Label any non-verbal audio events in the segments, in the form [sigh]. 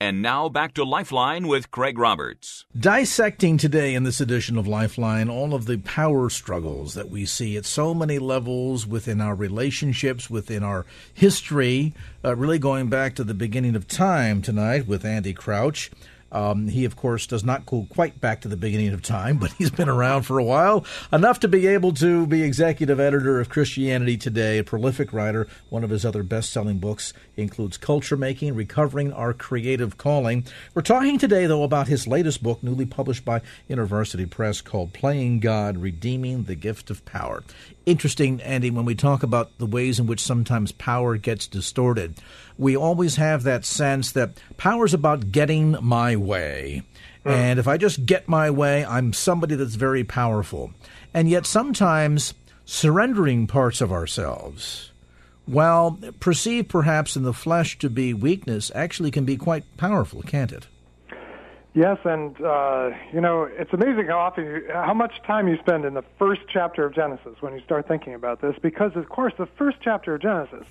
And now back to Lifeline with Craig Roberts. Dissecting today in this edition of Lifeline all of the power struggles that we see at so many levels within our relationships, within our history, uh, really going back to the beginning of time tonight with Andy Crouch. Um, he, of course, does not go quite back to the beginning of time, but he's been around for a while, enough to be able to be executive editor of Christianity Today, a prolific writer. One of his other best selling books includes Culture Making Recovering Our Creative Calling. We're talking today, though, about his latest book, newly published by InterVarsity Press, called Playing God Redeeming the Gift of Power. Interesting, Andy, when we talk about the ways in which sometimes power gets distorted we always have that sense that power is about getting my way. Mm. And if I just get my way, I'm somebody that's very powerful. And yet sometimes surrendering parts of ourselves, while perceived perhaps in the flesh to be weakness, actually can be quite powerful, can't it? Yes, and uh, you know it's amazing how often, you, how much time you spend in the first chapter of Genesis when you start thinking about this, because of course the first chapter of Genesis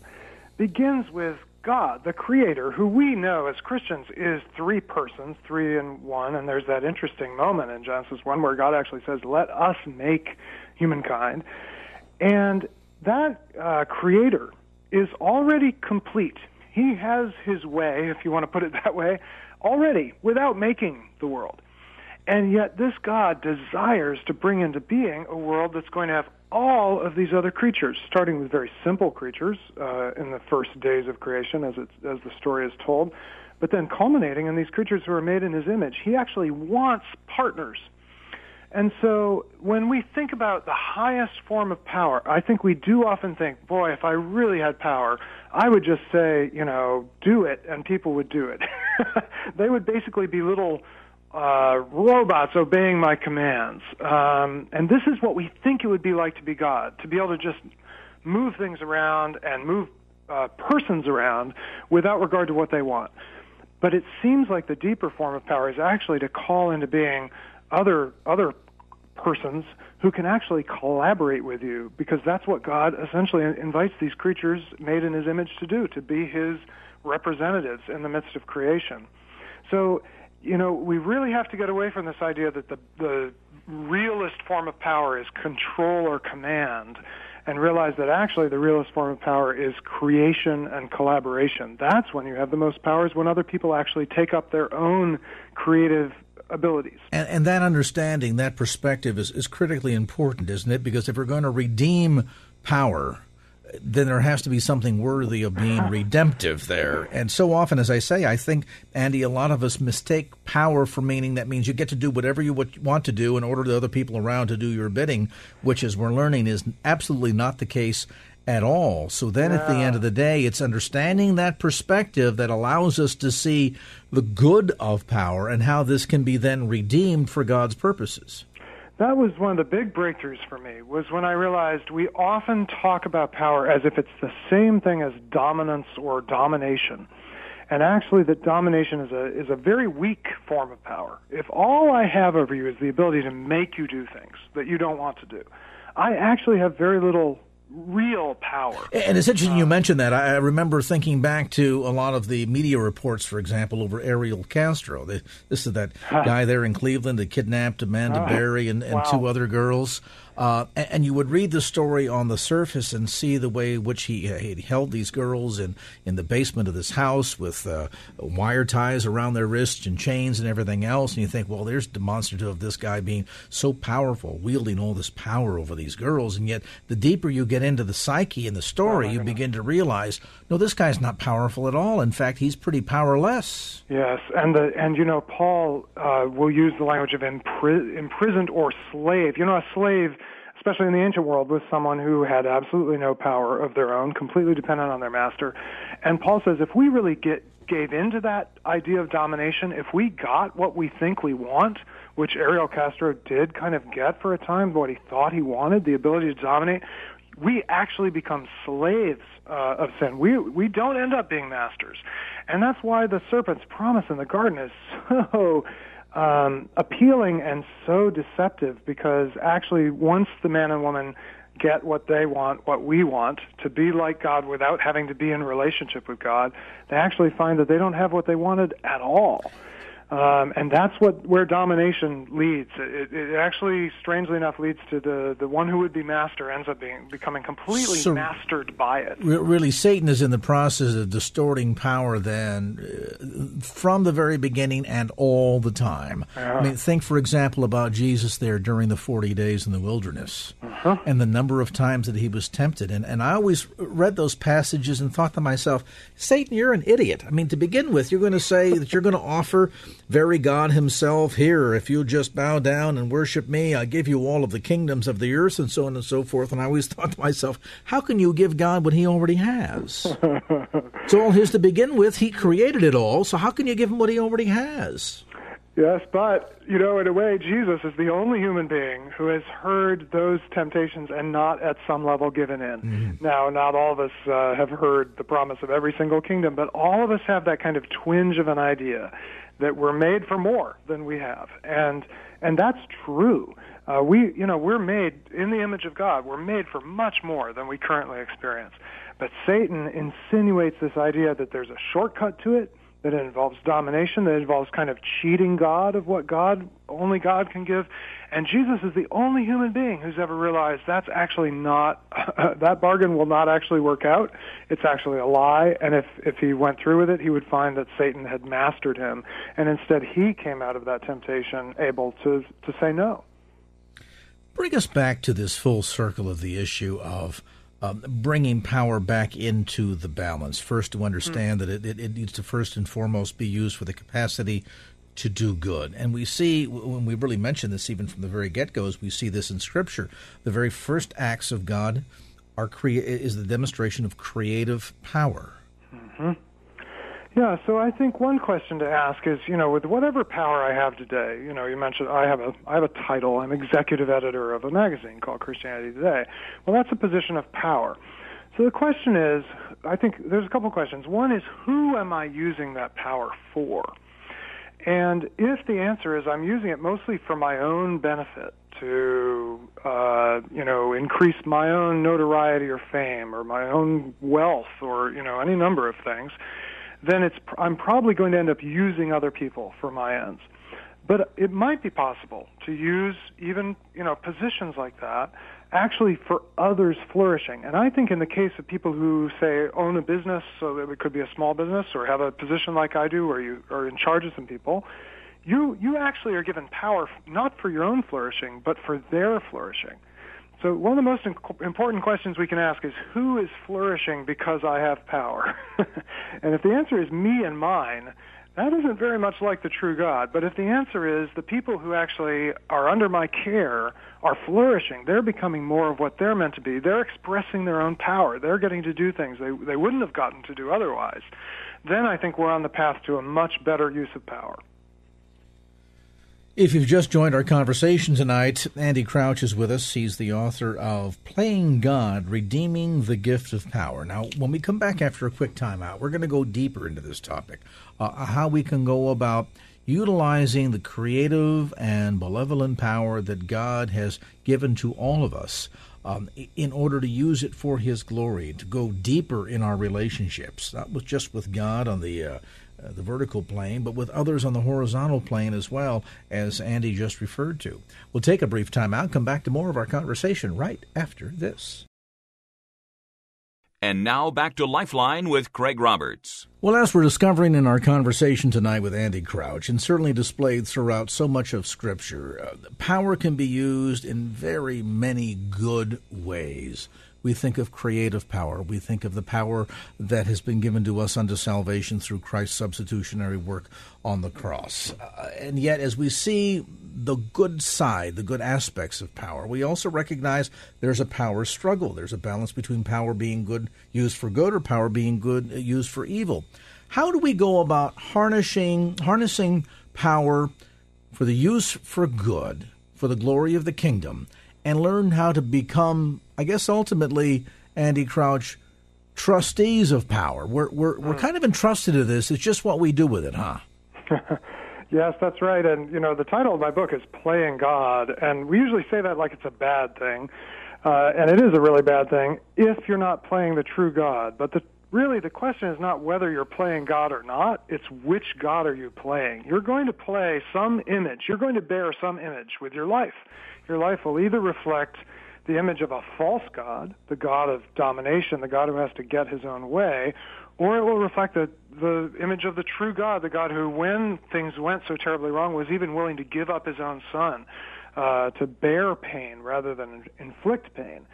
begins with God, the Creator, who we know as Christians is three persons, three in one, and there's that interesting moment in Genesis 1 where God actually says, Let us make humankind. And that uh, Creator is already complete. He has his way, if you want to put it [laughs] that way, already without making the world. And yet, this God desires to bring into being a world that's going to have all of these other creatures, starting with very simple creatures uh, in the first days of creation, as, it, as the story is told, but then culminating in these creatures who are made in his image. He actually wants partners. And so when we think about the highest form of power, I think we do often think, boy, if I really had power, I would just say, you know, do it, and people would do it. [laughs] they would basically be little uh, robots obeying my commands. Um, and this is what we think it would be like to be God, to be able to just move things around and move uh, persons around without regard to what they want. But it seems like the deeper form of power is actually to call into being other other persons who can actually collaborate with you because that's what God essentially invites these creatures made in his image to do to be his representatives in the midst of creation. So you know, we really have to get away from this idea that the, the realist form of power is control or command and realize that actually the realist form of power is creation and collaboration. That's when you have the most powers when other people actually take up their own creative abilities. And, and that understanding, that perspective is, is critically important, isn't it? Because if we're going to redeem power, then there has to be something worthy of being uh-huh. redemptive there. And so often, as I say, I think, Andy, a lot of us mistake power for meaning that means you get to do whatever you want to do in order to other people around to do your bidding, which, as we're learning, is absolutely not the case at all. So then yeah. at the end of the day, it's understanding that perspective that allows us to see the good of power and how this can be then redeemed for God's purposes that was one of the big breakthroughs for me was when I realized we often talk about power as if it's the same thing as dominance or domination. And actually that domination is a is a very weak form of power. If all I have over you is the ability to make you do things that you don't want to do, I actually have very little real power. And it's interesting you um, mentioned that. I remember thinking back to a lot of the media reports, for example, over Ariel Castro. This is that guy there in Cleveland that kidnapped Amanda Berry and, and wow. two other girls. Uh, and, and, you would read the story on the surface and see the way in which he, he held these girls in, in the basement of this house with uh, wire ties around their wrists and chains and everything else. And you think, well, there's demonstrative of this guy being so powerful, wielding all this power over these girls. And yet, the deeper you get into the psyche and the story, you begin to realize, no, this guy's not powerful at all. In fact, he's pretty powerless. Yes, and the and you know, Paul uh, will use the language of impri- imprisoned or slave. You know, a slave especially in the ancient world, with someone who had absolutely no power of their own, completely dependent on their master. And Paul says if we really get gave into that idea of domination, if we got what we think we want, which Ariel Castro did kind of get for a time, what he thought he wanted, the ability to dominate, we actually become slaves uh, of sin. We we don't end up being masters, and that's why the serpent's promise in the garden is [laughs] so um, appealing and so deceptive. Because actually, once the man and woman get what they want, what we want, to be like God without having to be in relationship with God, they actually find that they don't have what they wanted at all. Um, and that's what where domination leads. It, it, actually, strangely enough, leads to the, the one who would be master ends up being becoming completely so mastered by it. Really, Satan is in the process of distorting power then uh, from the very beginning and all the time. I mean, think for example about Jesus there during the forty days in the wilderness, uh-huh. and the number of times that he was tempted. And and I always read those passages and thought to myself, Satan, you're an idiot. I mean, to begin with, you're going to say that you're going to offer very God himself, Here, if you'll just bow down and worship me, I give you all of the kingdoms of the earth, and so on and so forth. And I always [laughs] thought to myself, how can you give God what he already has? it's all his to begin with. He created it all, so how can you give him what he already has? Yes, but, you know, in a way, Jesus is the only human being who has heard those temptations and not at some level given in. Mm-hmm. Now, not all of us uh, have heard the promise of every single kingdom, but all of us have that kind of twinge of an idea that we're made for more than we have, and and that's true. Uh, we, you know, we're made in the image of God. We're made for much more than we currently experience. But Satan insinuates this idea that there's a shortcut to it, that it involves domination, that it involves kind of cheating God of what God only God can give. And Jesus is the only human being who's ever realized that's actually not [laughs] that bargain will not actually work out. It's actually a lie. And if if he went through with it, he would find that Satan had mastered him, and instead he came out of that temptation able to to say no. Bring us back to this full circle of the issue of um, bringing power back into the balance. First, to understand mm-hmm. that it, it, needs to first and foremost be used for the capacity to do good. And we see, when we really mention this even from the very get go, we see this in Scripture. The very first acts of God are is the demonstration of creative power. Mm-hmm. Yeah, so I think one question to ask is, you know, with whatever power I have today, you know, you mentioned I have a I have a title. I'm executive editor of a magazine called Christianity Today. Well, that's a position of power. So the question is, I think there's a couple questions. One is, who am I using that power for? And if the answer is I'm using it mostly for my own benefit, to uh, you know increase my own notoriety or fame or my own wealth or you know any number of things, then it's I'm probably going to end up using other people for my ends. But it might be possible to use even you know positions like that actually for others flourishing. And I think in the case of people who say own a business, so it could be a small business, or have a position like I do, where you are in charge of some people, you you actually are given power not for your own flourishing, but for their flourishing. So one of the most important questions we can ask is who is flourishing because I have power? [laughs] and if the answer is me and mine, that isn't very much like the true God. But if the answer is the people who actually are under my care are flourishing, they're becoming more of what they're meant to be. They're expressing their own power. They're getting to do things they they wouldn't have gotten to do otherwise. Then I think we're on the path to a much better use of power. If you've just joined our conversation tonight, Andy Crouch is with us. He's the author of Playing God, Redeeming the Gift of Power. Now, when we come back after a quick timeout, we're going to go deeper into this topic uh, how we can go about utilizing the creative and benevolent power that God has given to all of us. Um, in order to use it for His glory, to go deeper in our relationships, not with just with God on the uh, uh, the vertical plane, but with others on the horizontal plane as well, as Andy just referred to. We'll take a brief time out, come back to more of our conversation right after this. And now back to Lifeline with Craig Roberts. Well, as we're discovering in our conversation tonight with Andy Crouch, and certainly displayed throughout so much of Scripture, uh, power can be used in very many good ways we think of creative power. We think of the power that has been given to us unto salvation through Christ's substitutionary work on the cross. Uh, and yet, as we see the good side, the good aspects of power, we also recognize there's a power struggle. There's a balance between power being good, used for good, or power being good, uh, used for evil. How do we go about harnessing harnessing power for the use for good, for the glory of the kingdom, and learn how to become, I guess, ultimately, Andy Crouch, trustees of power. We're we're we're kind of entrusted to this. It's just what we do with it, huh? [laughs] yes, that's right. And you know, the title of my book is "Playing God," and we usually say that like it's a bad thing, uh, and it is a really bad thing if you're not playing the true God. But the really the question is not whether you're playing God or not, it's which God are you playing. You're going to play some image. You're going to bear some image with your life. Your life will either reflect the image of a false God, the God of domination, the God who has to get his own way, or it will reflect the, the image of the true God, the God who, when things went so terribly wrong, was even willing to give up his own son uh, to bear pain rather than inflict pain.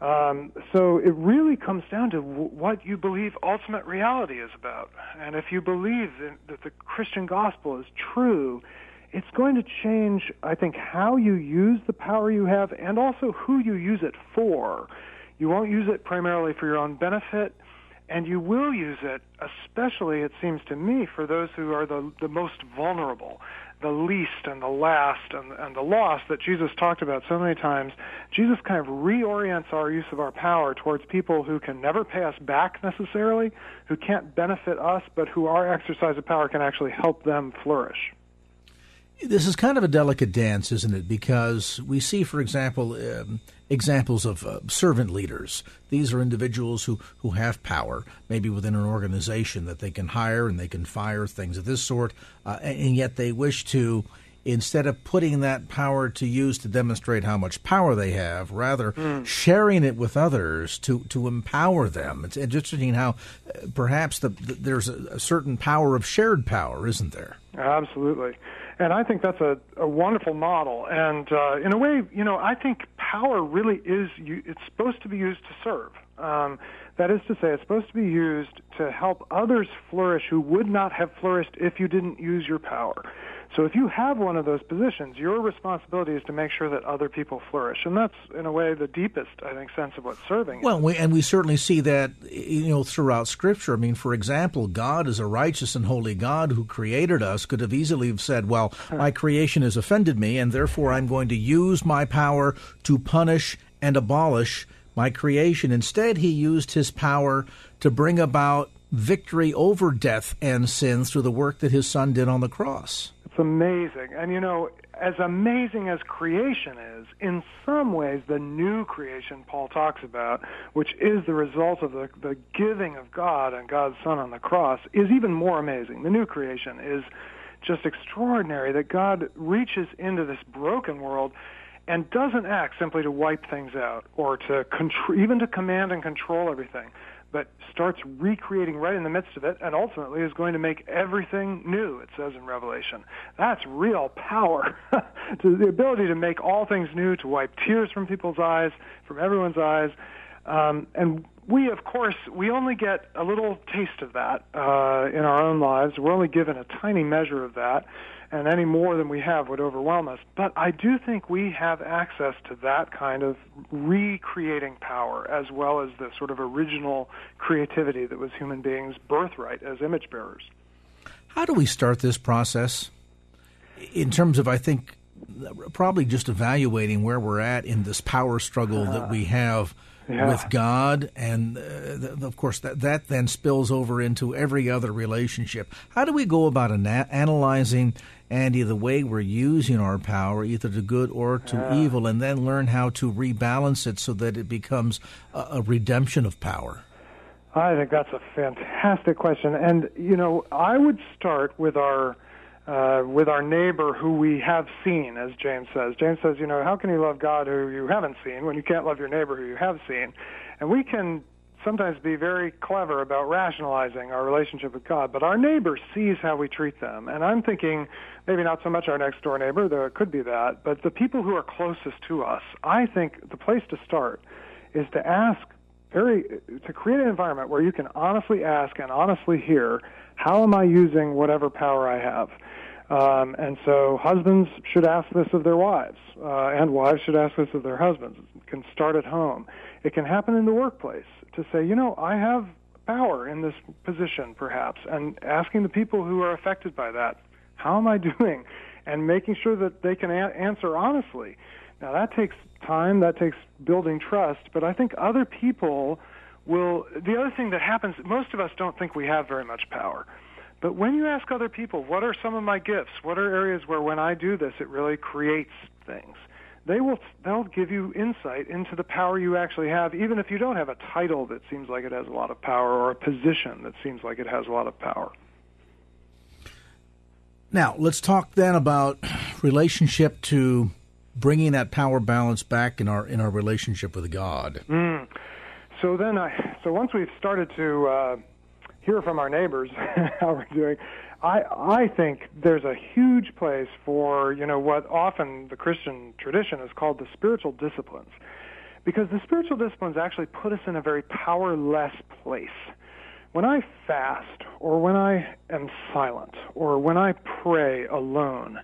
Um, so it really comes down to w- what you believe ultimate reality is about. And if you believe that, that the Christian gospel is true, it's going to change, I think, how you use the power you have and also who you use it for. You won't use it primarily for your own benefit, and you will use it, especially, it seems to me, for those who are the, the most vulnerable the least and the last and, and the lost that Jesus talked about so many times, Jesus kind of reorients our use of our power towards people who can never pay us back necessarily, who can't benefit us, but who our exercise of power can actually help them flourish. This is kind of a delicate dance, isn't it? Because we see, for example, um, examples of uh, servant leaders. These are individuals who, who have power, maybe within an organization that they can hire and they can fire, things of this sort, uh, and, and yet they wish to, instead of putting that power to use to demonstrate how much power they have, rather mm. sharing it with others to, to empower them. It's interesting how uh, perhaps the, the, there's a, a certain power of shared power, isn't there? Absolutely. And I think that's a, a wonderful model. And uh, in a way, you know, I think power really is, it's supposed to be used to serve. Um, that is to say, it's supposed to be used to help others flourish who would not have flourished if you didn't use your power. So if you have one of those positions, your responsibility is to make sure that other people flourish, and that's in a way the deepest, I think, sense of what serving. Well, we, and we certainly see that you know throughout Scripture. I mean, for example, God is a righteous and holy God who created us. Could have easily have said, "Well, my creation has offended me, and therefore I'm going to use my power to punish and abolish." My creation. Instead, he used his power to bring about victory over death and sin through the work that his son did on the cross. It's amazing. And you know, as amazing as creation is, in some ways, the new creation Paul talks about, which is the result of the, the giving of God and God's Son on the cross, is even more amazing. The new creation is just extraordinary that God reaches into this broken world and doesn't act simply to wipe things out or to contr- even to command and control everything but starts recreating right in the midst of it and ultimately is going to make everything new, it says in Revelation. That's real power. [laughs] to the ability to make all things new, to wipe tears from people's eyes, from everyone's eyes. Um, and we, of course, we only get a little taste of that uh, in our own lives. We're only given a tiny measure of that and any more than we have would overwhelm us. But I do think we have access to that kind of recreating power as well as the sort of original creativity that was human beings' birthright as image bearers. How do we start this process in terms of, I think, probably just evaluating where we're at in this power struggle uh, that we have? Yeah. with God, and uh, of course that that then spills over into every other relationship. How do we go about ana- analyzing, Andy, the way we're using our power, either to good or to yeah. evil, and then learn how to rebalance it so that it becomes a, a redemption of power? I think that's a fantastic question, and you know I would start with our uh, with our neighbor who we have seen, as James says. James says, you know, how can you love God who you haven't seen when you can't love your neighbor who you have seen? And we can sometimes be very clever about rationalizing our relationship with God, but our neighbor sees how we treat them. And I'm thinking maybe not so much our next door neighbor, though it could be that, but the people who are closest to us. I think the place to start is to ask very to create an environment where you can honestly ask and honestly hear how am I using whatever power I have? Um, and so husbands should ask this of their wives, uh, and wives should ask this of their husbands. It can start at home. It can happen in the workplace to say, you know, I have power in this position, perhaps, and asking the people who are affected by that, how am I [laughs] doing? And making sure that they can a- answer honestly. Now, that takes time, that takes building trust, but I think other people will. The other thing that happens, most of us don't think we have very much power. But when you ask other people, what are some of my gifts? What are areas where when I do this, it really creates things? They will they'll give you insight into the power you actually have, even if you don't have a title that seems like it has a lot of power or a position that seems like it has a lot of power. Now, let's talk then about relationship to bringing that power balance back in our in our relationship with God. Mm. So then, I so once we've started to uh, hear from our neighbors [laughs] how we're doing, I I think there's a huge place for you know what often the Christian tradition is called the spiritual disciplines, because the spiritual disciplines actually put us in a very powerless place. When I fast, or when I am silent, or when I pray alone,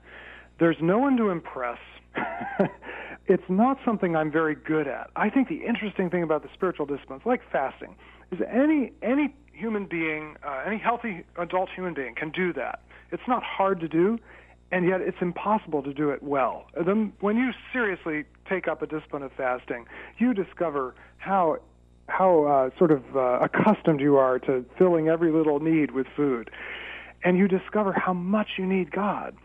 there's no one to impress. [laughs] it's not something I'm very good at. I think the interesting thing about the spiritual disciplines, like fasting, is any any human being, uh, any healthy adult human being can do that. It's not hard to do, and yet it's impossible to do it well. Then, when you seriously take up a discipline of fasting, you discover how how uh, sort of uh, accustomed you are to filling every little need with food, and you discover how much you need God.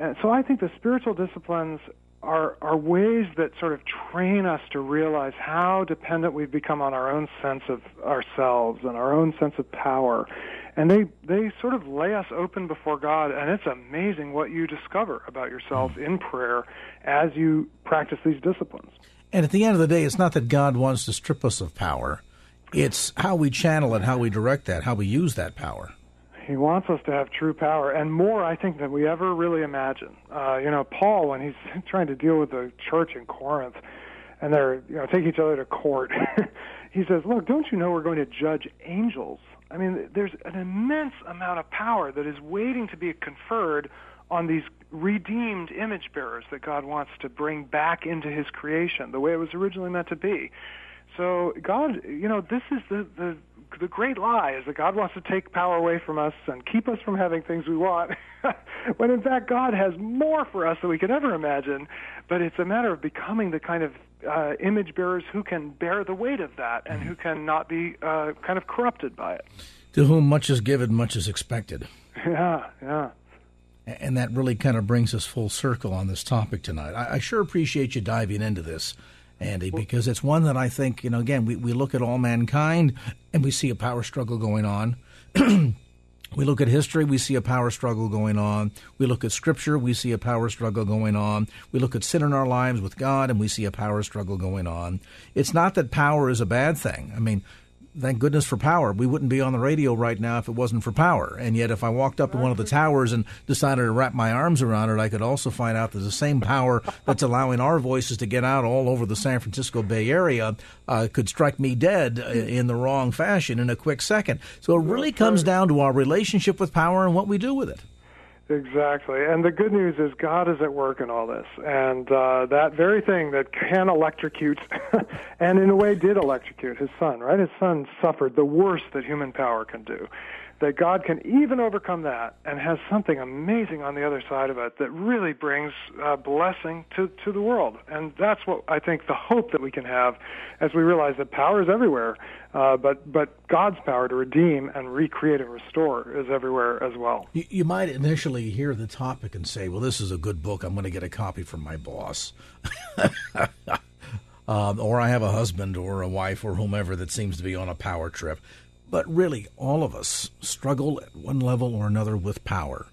And so I think the spiritual disciplines are are ways that sort of train us to realize how dependent we've become on our own sense of ourselves and our own sense of power. And they they sort of lay us open before God and it's amazing what you discover about yourself in prayer as you practice these disciplines. And at the end of the day, it's not that God wants to strip us of power. It's how we channel it, how we direct that, how we use that power. He wants us to have true power, and more, I think, than we ever really imagine. Uh, you know, Paul, when he's [laughs] trying to deal with the church in Corinth, and they're, you know, take each other to court, [laughs] he says, Look, don't you know we're going to judge angels? I mean, there's an immense amount of power that is waiting to be conferred on these redeemed image bearers that God wants to bring back into his creation, the way it was originally meant to be. So God, you know, this is the, the the great lie is that God wants to take power away from us and keep us from having things we want, [laughs] when in fact God has more for us than we could ever imagine. But it's a matter of becoming the kind of uh, image bearers who can bear the weight of that and who can not be uh, kind of corrupted by it. To whom much is given, much is expected. [laughs] Yeah, yeah. And that really kind of brings us full circle on this topic tonight. I, I sure appreciate you diving into this. Andy, because it's one that I think, you know, again, we, we look at all mankind and we see a power struggle going on. [clears throat] we look at history, we see a power struggle going on. We look at scripture, we see a power struggle going on. We look at sin in our lives with God and we see a power struggle going on. It's not that power is a bad thing. I mean, thank goodness for power. We wouldn't be on the radio right now if it wasn't for power. And yet, if I walked up to one of the towers and decided to wrap my arms around it, I could also find out that the same power that's allowing our voices to get out all over the San Francisco Bay Area uh, could strike me dead in the wrong fashion in a quick second. So it really comes down to our relationship with power and what we do with it. Exactly. And the good news is God is at work in all this. And uh, that very thing that can electrocute, [laughs] and in a way did electrocute his son, right? His son suffered the worst that human power can do that God can even overcome that and has something amazing on the other side of it that really brings uh, blessing to, to the world. And that's what I think the hope that we can have as we realize that power is everywhere, uh, but, but God's power to redeem and recreate and restore is everywhere as well. You, you might initially hear the topic and say, well, this is a good book. I'm going to get a copy from my boss. [laughs] Um, or I have a husband or a wife or whomever that seems to be on a power trip. But really, all of us struggle at one level or another with power,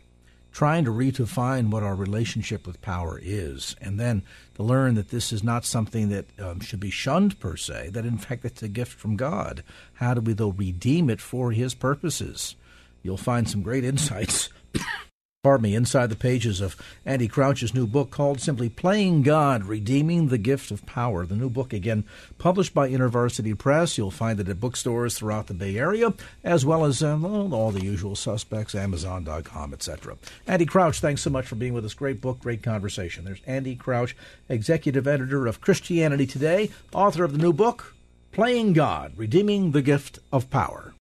trying to redefine what our relationship with power is, and then to learn that this is not something that um, should be shunned per se, that in fact it's a gift from God. How do we, though, redeem it for His purposes? You'll find some great insights [coughs] pardon me, inside the pages of Andy Crouch's new book called simply Playing God, Redeeming the Gift of Power. The new book, again, published by InterVarsity Press. You'll find it at bookstores throughout the Bay Area, as well as uh, all the usual suspects, Amazon.com, etc. Andy Crouch, thanks so much for being with us. Great book, great conversation. There's Andy Crouch, executive editor of Christianity Today, author of the new book, Playing God, Redeeming the Gift of Power.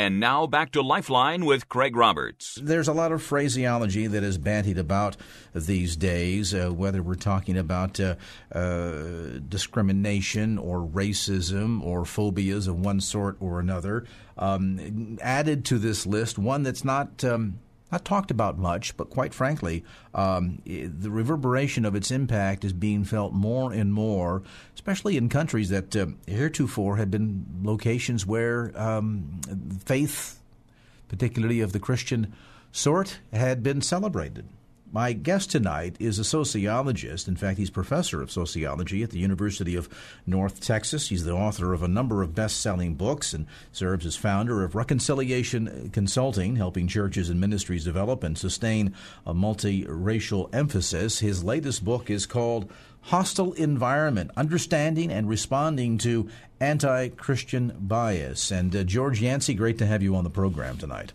And now back to Lifeline with Craig Roberts. There's a lot of phraseology that is bantied about these days, uh, whether we're talking about uh, uh, discrimination or racism or phobias of one sort or another. Um, added to this list, one that's not. Um, not talked about much, but quite frankly, um, the reverberation of its impact is being felt more and more, especially in countries that uh, heretofore had been locations where um, faith, particularly of the Christian sort, had been celebrated. My guest tonight is a sociologist. In fact, he's professor of sociology at the University of North Texas. He's the author of a number of best selling books and serves as founder of Reconciliation Consulting, helping churches and ministries develop and sustain a multiracial emphasis. His latest book is called Hostile Environment Understanding and Responding to Anti Christian Bias. And uh, George Yancey, great to have you on the program tonight.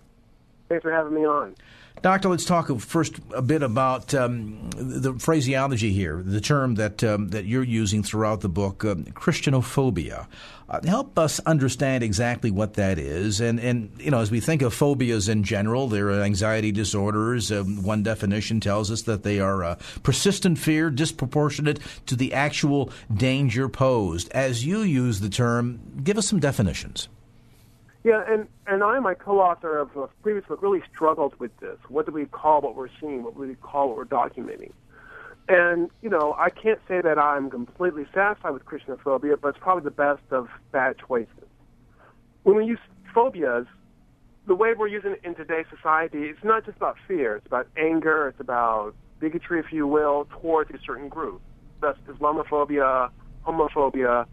Thanks for having me on. Doctor, let's talk first a bit about um, the phraseology here, the term that um, that you're using throughout the book, um, Christianophobia. Uh, help us understand exactly what that is, and and you know, as we think of phobias in general, they're anxiety disorders. Um, one definition tells us that they are uh, persistent fear disproportionate to the actual danger posed. As you use the term, give us some definitions. Yeah, and, and I, my co-author of a previous book, really struggled with this. What do we call what we're seeing? What do we call what we're documenting? And, you know, I can't say that I'm completely satisfied with Christianophobia, but it's probably the best of bad choices. When we use phobias, the way we're using it in today's society, it's not just about fear. It's about anger. It's about bigotry, if you will, towards a certain group. That's Islamophobia, homophobia,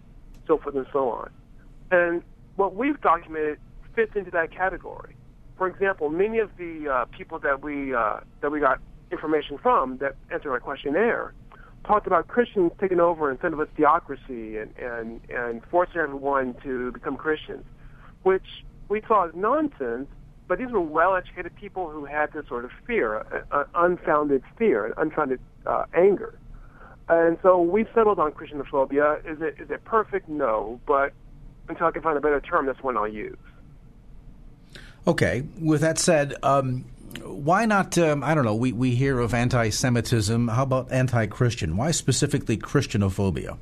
so forth and so on. And what we've documented fits into that category. For example, many of the uh, people that we uh, that we got information from that answered our questionnaire talked about Christians taking over instead of a theocracy and, and, and forcing everyone to become Christians, which we thought was nonsense, but these were well-educated people who had this sort of fear, an unfounded fear, an unfounded uh, anger. And so we settled on Christianophobia. Is it is it perfect? No, but until I can find a better term, that's one I'll use. Okay. With that said, um, why not? Um, I don't know. We we hear of anti-Semitism. How about anti-Christian? Why specifically Christianophobia?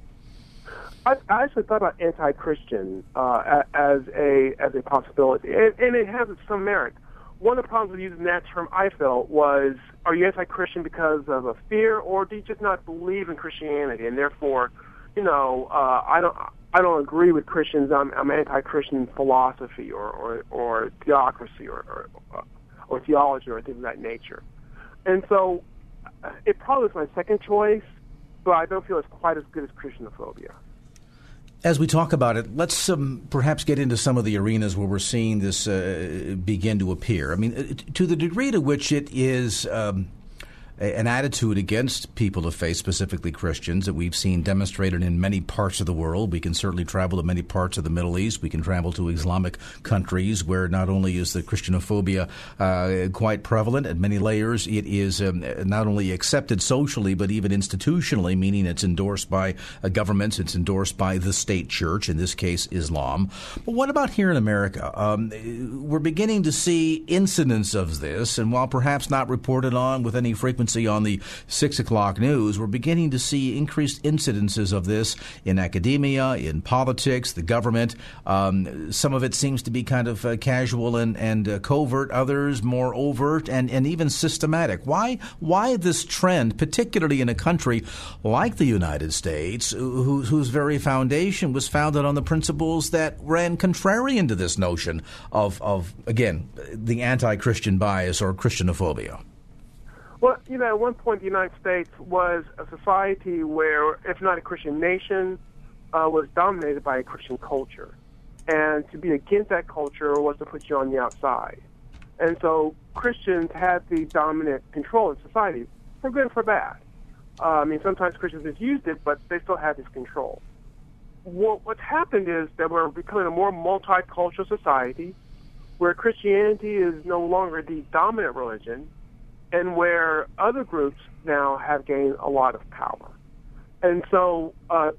I, I actually thought about anti-Christian uh, as a as a possibility, and, and it has some merit. One of the problems with using that term, I felt, was: Are you anti-Christian because of a fear, or do you just not believe in Christianity, and therefore, you know, uh, I don't. I don't agree with Christians. I'm, I'm anti-Christian philosophy or, or, or theocracy or, or, or theology or things of that nature. And so uh, it probably is my second choice, but I don't feel it's quite as good as Christianophobia. As we talk about it, let's um, perhaps get into some of the arenas where we're seeing this uh, begin to appear. I mean, uh, to the degree to which it is um, an attitude against people of faith, specifically Christians, that we've seen demonstrated in many parts of the world. We can certainly travel to many parts of the Middle East. We can travel to Islamic countries where not only is the Christianophobia uh, quite prevalent at many layers, it is um, not only accepted socially but even institutionally, meaning it's endorsed by uh, governments, it's endorsed by the state church, in this case, Islam. But what about here in America? Um, we're beginning to see incidents of this, and while perhaps not reported on with any frequency, frequency on the six o'clock news, we're beginning to see increased incidences of this in academia, in politics, the government. Um, some of it seems to be kind of uh, casual and, and uh, covert, others more overt and, and even systematic. Why, why this trend, particularly in a country like the United States, who, whose very foundation was founded on the principles that ran contrarian to this notion of, of again, the anti Christian bias or Christianophobia? Well, you know, at one point, the United States was a society where, if not a Christian nation, uh, was dominated by a Christian culture. And to be against that culture was to put you on the outside. And so Christians had the dominant control in society, for good or for bad. Uh, I mean, sometimes Christians misused it, but they still had this control. What, what's happened is that we're becoming a more multicultural society where Christianity is no longer the dominant religion, and where other groups now have gained a lot of power. And so, uh,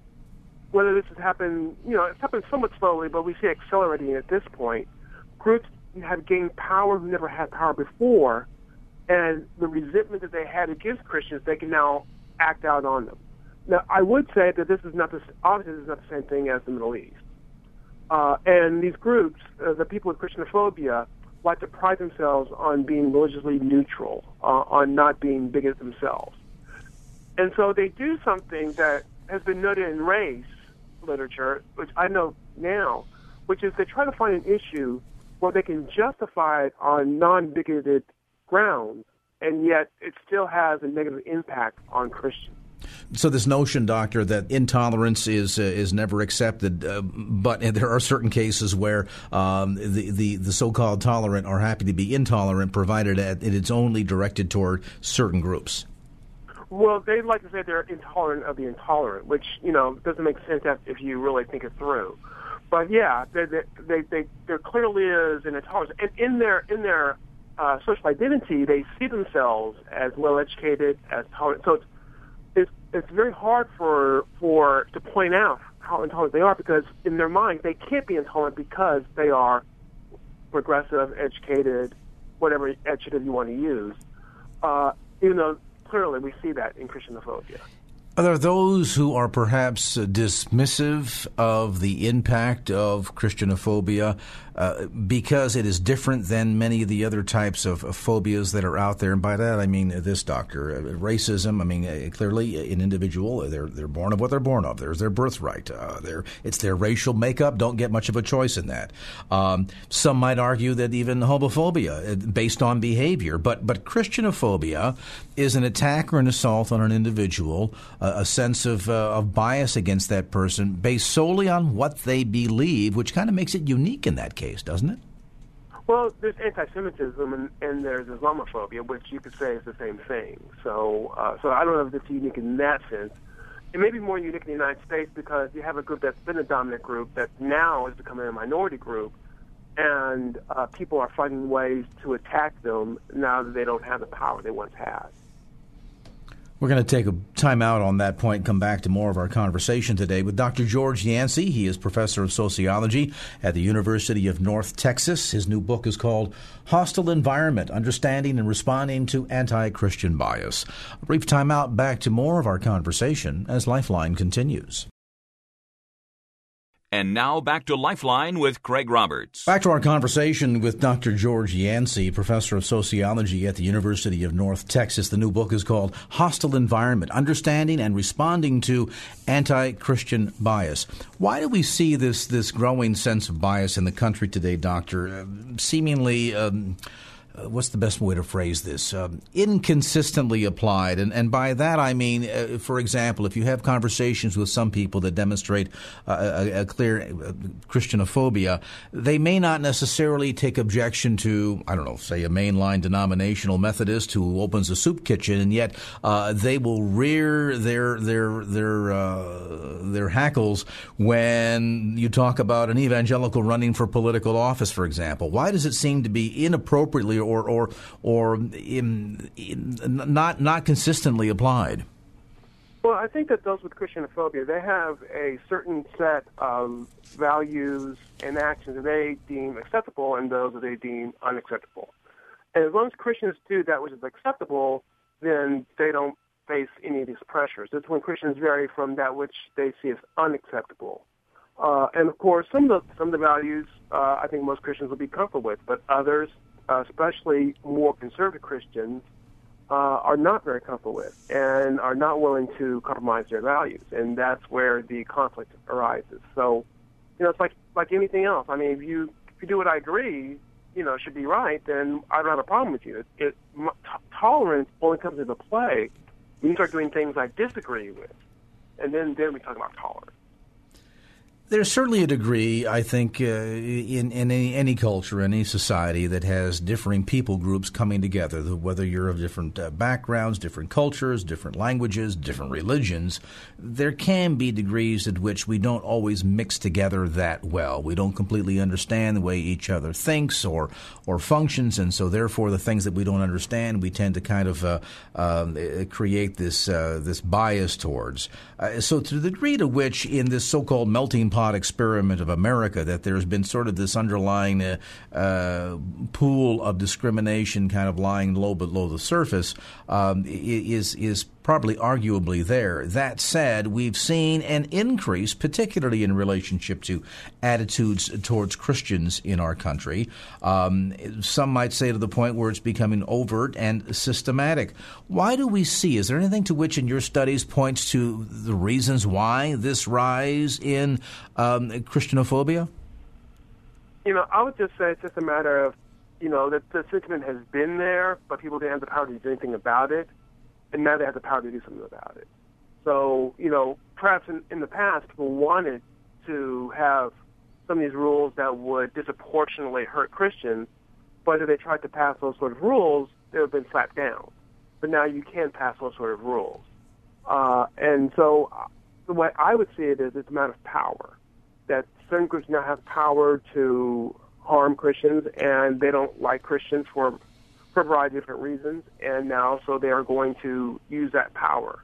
whether this has happened, you know, it's happened somewhat slowly, but we see accelerating at this point. Groups have gained power who never had power before, and the resentment that they had against Christians, they can now act out on them. Now, I would say that this is not the obviously this is not the same thing as the Middle East. Uh, and these groups, uh, the people with Christianophobia, like to pride themselves on being religiously neutral, uh, on not being bigoted themselves. And so they do something that has been noted in race literature, which I know now, which is they try to find an issue where they can justify it on non-bigoted grounds, and yet it still has a negative impact on Christians. So this notion, doctor, that intolerance is uh, is never accepted, uh, but [laughs] there are certain cases where um, the, the the so-called tolerant are happy to be intolerant, provided that it is only directed toward certain groups. Well, they like to say they're intolerant of the intolerant, which you know doesn't make sense if you really think it through. But yeah, they, they, they, there clearly is an intolerance, and in their in their uh, social identity, they see themselves as well educated, as tolerant. So it's it's very hard for for to point out how intolerant they are because in their mind they can't be intolerant because they are progressive, educated, whatever adjective you want to use. Uh, even though clearly we see that in Christianophobia. There are there those who are perhaps dismissive of the impact of Christianophobia uh, because it is different than many of the other types of, phobias that are out there? And by that I mean this, doctor. Uh, racism, I mean, uh, clearly an individual, they're, they're born of what they're born of. There's their birthright. Uh, it's their racial makeup. Don't get much of a choice in that. Um, some might argue that even homophobia, uh, based on behavior. But, but Christianophobia is an attack or an assault on an individual a sense of, uh, of bias against that person based solely on what they believe, which kind of makes it unique in that case, doesn't it? Well, there's anti-Semitism and, and there's Islamophobia, which you could say is the same thing. So, uh, so I don't know if it's unique in that sense. It may be more unique in the United States because you have a group that's been a dominant group that now is becoming a minority group, and uh, people are finding ways to attack them now that they don't have the power they once had. We're going to take a time out on that point and come back to more of our conversation today with Dr. George Yancey. He is professor of sociology at the University of North Texas. His new book is called Hostile Environment Understanding and Responding to Anti Christian Bias. A brief time out, back to more of our conversation as Lifeline continues. And now back to Lifeline with Craig Roberts. Back to our conversation with Dr. George Yancey, professor of sociology at the University of North Texas. The new book is called Hostile Environment Understanding and Responding to Anti Christian Bias. Why do we see this, this growing sense of bias in the country today, Doctor? Uh, seemingly. Um, what's the best way to phrase this? Um, inconsistently applied. And, and by that I mean, uh, for example, if you have conversations with some people that demonstrate uh, a, a, clear uh, Christianophobia, they may not necessarily take objection to, I don't know, say a mainline denominational Methodist who opens a soup kitchen, and yet uh, they will rear their their their uh, their hackles when you talk about an evangelical running for political office, for example. Why does it seem to be inappropriately or or or in, in, not not consistently applied? Well, I think that those with Christianophobia, they have a certain set of values and actions that they deem acceptable and those that they deem unacceptable. And as long as Christians do that which is acceptable, then they don't face any of these pressures. It's when Christians vary from that which they see as unacceptable. Uh, and of course, some of the some of the values uh, I think most Christians will be comfortable with, but others uh, especially more conservative Christians, uh, are not very comfortable with and are not willing to compromise their values, and that's where the conflict arises. So, you know, it's like like anything else. I mean, if you if you do what I agree, you know, should be right, then I don't have a problem with you. It, it t- tolerance only comes into play when you start doing things I disagree with, and then then we talk about tolerance. There's certainly a degree, I think, uh, in, in any, any, culture, any society that has differing people groups coming together, whether you're of different uh, backgrounds, different cultures, different languages, different religions, there can be degrees at which we don't always mix together that well. We don't completely understand the way each other thinks or, or functions, and so therefore the things that we don't understand, we tend to kind of uh, um, create this, uh, this bias towards. Uh, so to the degree to which in this so-called melting pot, experiment of America that there's been sort of this underlying uh, uh, pool of discrimination kind of lying low below the surface um, is is probably arguably there. That said, we've seen an increase, particularly in relationship to attitudes towards Christians in our country. Um, some might say to the point where it's becoming overt and systematic. Why do we see? Is there anything to which, in your studies, points to the reasons why this rise in um, Christianophobia? You know, I would just say it's just a matter of, you know, that the sentiment has been there, but people didn't have the power to do anything about it and now they have the power to do something about it. So, you know, perhaps in, in the past, people wanted to have some of these rules that would disproportionately hurt Christians, but if they tried to pass those sort of rules, they would have been slapped down. But now you can pass those sort of rules. Uh, and so the way I would see it is it's a matter of power, that certain groups now have power to harm Christians, and they don't like Christians for for a variety of different reasons, and now so they are going to use that power.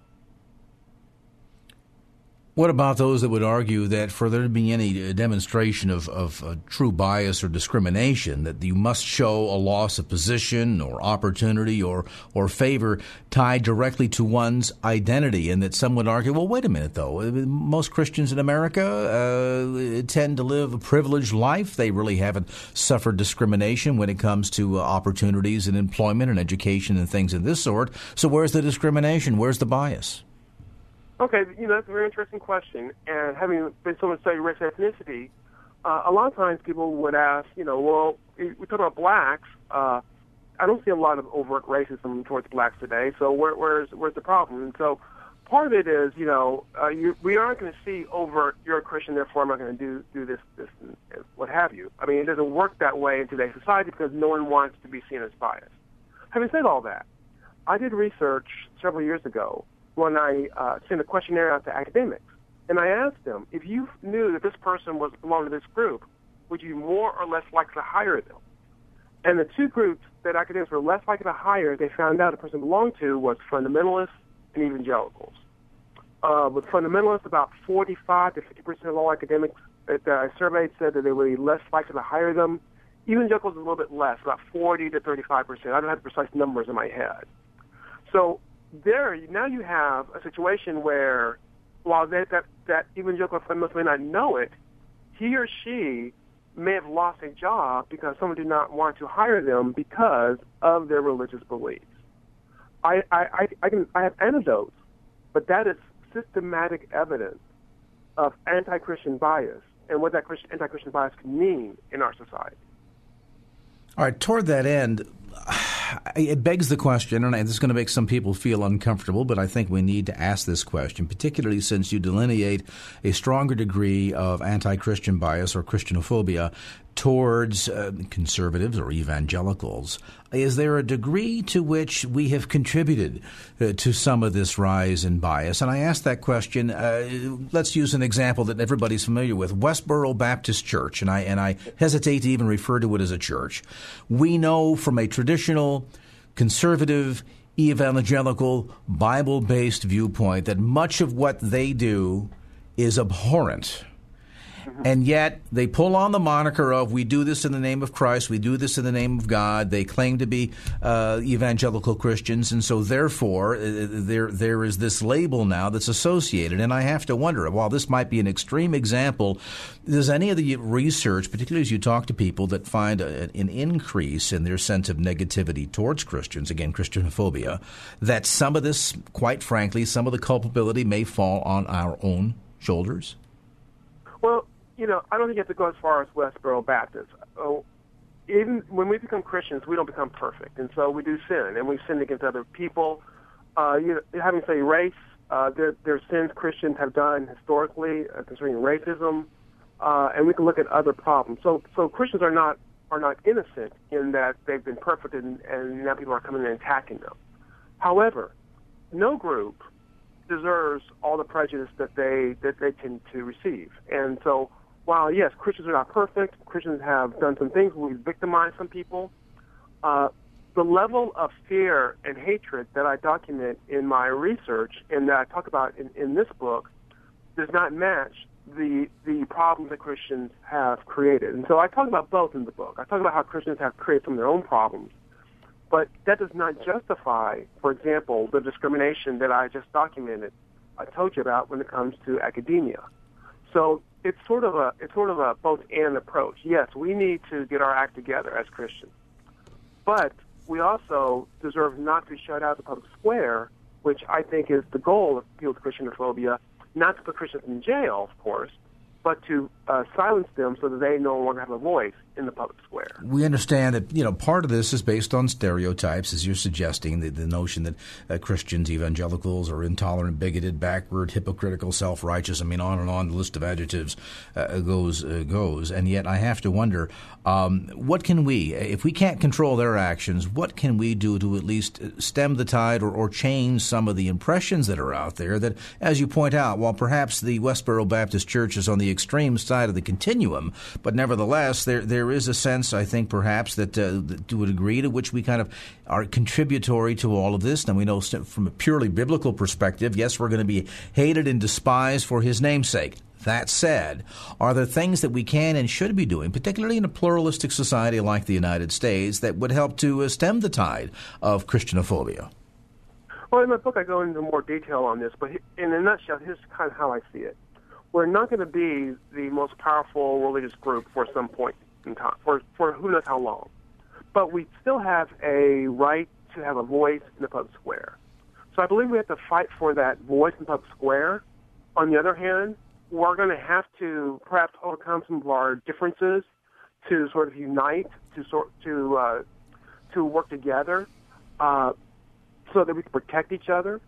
What about those that would argue that for there to be any uh, demonstration of, of uh, true bias or discrimination, that you must show a loss of position or opportunity or, or favor tied directly to one's identity? And that some would argue, well, wait a minute, though. Most Christians in America uh, tend to live a privileged life. They really haven't suffered discrimination when it comes to uh, opportunities and employment and education and things of this sort. So where's the discrimination? Where's the bias? Okay, you know that's a very interesting question. And having been someone study race and ethnicity, uh, a lot of times people would ask, you know, well, we talk about blacks. Uh, I don't see a lot of overt racism towards blacks today. So where, where's where's the problem? And so part of it is, you know, uh, you, we aren't going to see overt. You're a Christian, therefore I'm not going to do do this, this, and what have you. I mean, it doesn't work that way in today's society because no one wants to be seen as biased. Having said all that, I did research several years ago when I uh, sent a questionnaire out to academics. And I asked them, if you knew that this person was belonged to this group, would you more or less likely to hire them? And the two groups that academics were less likely to hire, they found out the person belonged to was fundamentalists and evangelicals. Uh, with fundamentalists, about 45 to 50 percent of all academics that I surveyed said that they would be less likely to hire them. Evangelicals a little bit less, about 40 to 35 percent. I don't have the precise numbers in my head. So there now you have a situation where while that that, that evangelical fundamentalist may not know it, he or she may have lost a job because someone did not want to hire them because of their religious beliefs. I, I, I, can I have anecdotes, but that is systematic evidence of anti-Christian bias and what that anti-Christian bias can mean in our society. All right, toward that end, it begs the question, and this is going to make some people feel uncomfortable, but I think we need to ask this question, particularly since you delineate a stronger degree of anti Christian bias or Christianophobia towards uh, conservatives or evangelicals. Is there a degree to which we have contributed uh, to some of this rise in bias? And I ask that question. Uh, let's use an example that everybody's familiar with: Westboro Baptist Church, and I and I hesitate to even refer to it as a church. We know from a traditional conservative evangelical Bible-based viewpoint that much of what they do is abhorrent and yet they pull on the moniker of we do this in the name of Christ, we do this in the name of God. They claim to be uh, evangelical Christians, and so therefore uh, there there is this label now that's associated. And I have to wonder, while this might be an extreme example, does any of the research, particularly as you talk to people that find a, an increase in their sense of negativity towards Christians, again Christianophobia, that some of this, quite frankly, some of the culpability may fall on our own shoulders? Well, you know, I don't think you have to go as far as Westboro Baptist. Oh, even when we become Christians, we don't become perfect, and so we do sin, and we sin against other people. Uh, you having say race, uh, there, there are sins Christians have done historically uh, concerning racism, uh, and we can look at other problems. So, so Christians are not are not innocent in that they've been perfect, and, and now people are coming and attacking them. However, no group deserves all the prejudice that they that they tend to receive, and so while yes, Christians are not perfect, Christians have done some things. We've victimized some people. Uh, the level of fear and hatred that I document in my research and that I talk about in, in this book does not match the the problems that Christians have created. And so I talk about both in the book. I talk about how Christians have created some of their own problems, but that does not justify, for example, the discrimination that I just documented. I told you about when it comes to academia. So it's sort of a it's sort of a both and approach. Yes, we need to get our act together as Christians, but we also deserve not to shut out the public square, which I think is the goal of Appeal to Christianophobia not to put Christians in jail, of course, but to uh, silence them so that they no longer have a voice in the public square. We understand that you know part of this is based on stereotypes, as you're suggesting, the, the notion that uh, Christians, evangelicals, are intolerant, bigoted, backward, hypocritical, self-righteous. I mean, on and on the list of adjectives uh, goes uh, goes. And yet, I have to wonder, um, what can we, if we can't control their actions, what can we do to at least stem the tide or, or change some of the impressions that are out there? That, as you point out, while perhaps the Westboro Baptist Church is on the extreme side of the continuum, but nevertheless, there there is a sense, I think, perhaps that uh, to a degree to which we kind of are contributory to all of this. And we know from a purely biblical perspective, yes, we're going to be hated and despised for His namesake. That said, are there things that we can and should be doing, particularly in a pluralistic society like the United States, that would help to uh, stem the tide of Christianophobia? Well, in my book, I go into more detail on this, but in a nutshell, here's kind of how I see it. We're not going to be the most powerful religious group for some point in time, for, for who knows how long. But we still have a right to have a voice in the public square. So I believe we have to fight for that voice in the public square. On the other hand, we're going to have to perhaps overcome some of our differences to sort of unite, to sort to uh, to work together, uh, so that we can protect each other.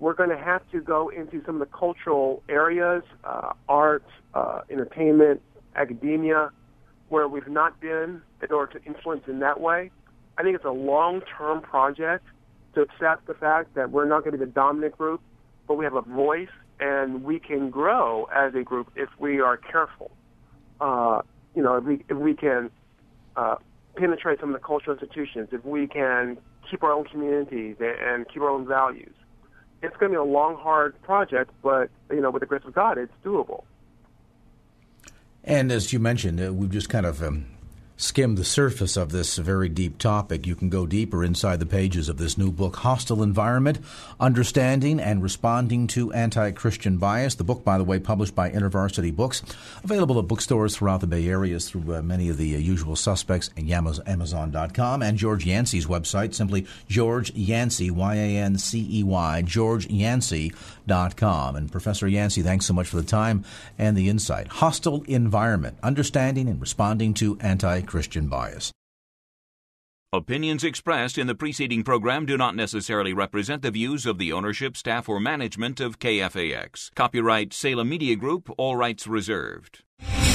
We're going to have to go into some of the cultural areas, uh, art, uh, entertainment, academia, where we've not been in order to influence in that way. I think it's a long-term project to accept the fact that we're not going to be the dominant group, but we have a voice and we can grow as a group if we are careful. Uh, you know, if we if we can uh, penetrate some of the cultural institutions, if we can keep our own communities and, and keep our own values, it's going to be a long, hard project. But you know, with the grace of God, it's doable. And as you mentioned, uh, we've just kind of um, skim the surface of this very deep topic, you can go deeper inside the pages of this new book, Hostile Environment Understanding and Responding to Anti Christian Bias. The book, by the way, published by InterVarsity Books, available at bookstores throughout the Bay Area through uh, many of the uh, usual suspects, and Amazon.com, and George Yancey's website, simply George Yancey, Y A N C E Y, George Y A N C E Y, GeorgeYancey.com. And Professor Yancey, thanks so much for the time and the insight. Hostile Environment Understanding and Responding to Anti Christian bias. Opinions expressed in the preceding program do not necessarily represent the views of the ownership, staff, or management of KFAX. Copyright Salem Media Group, all rights reserved.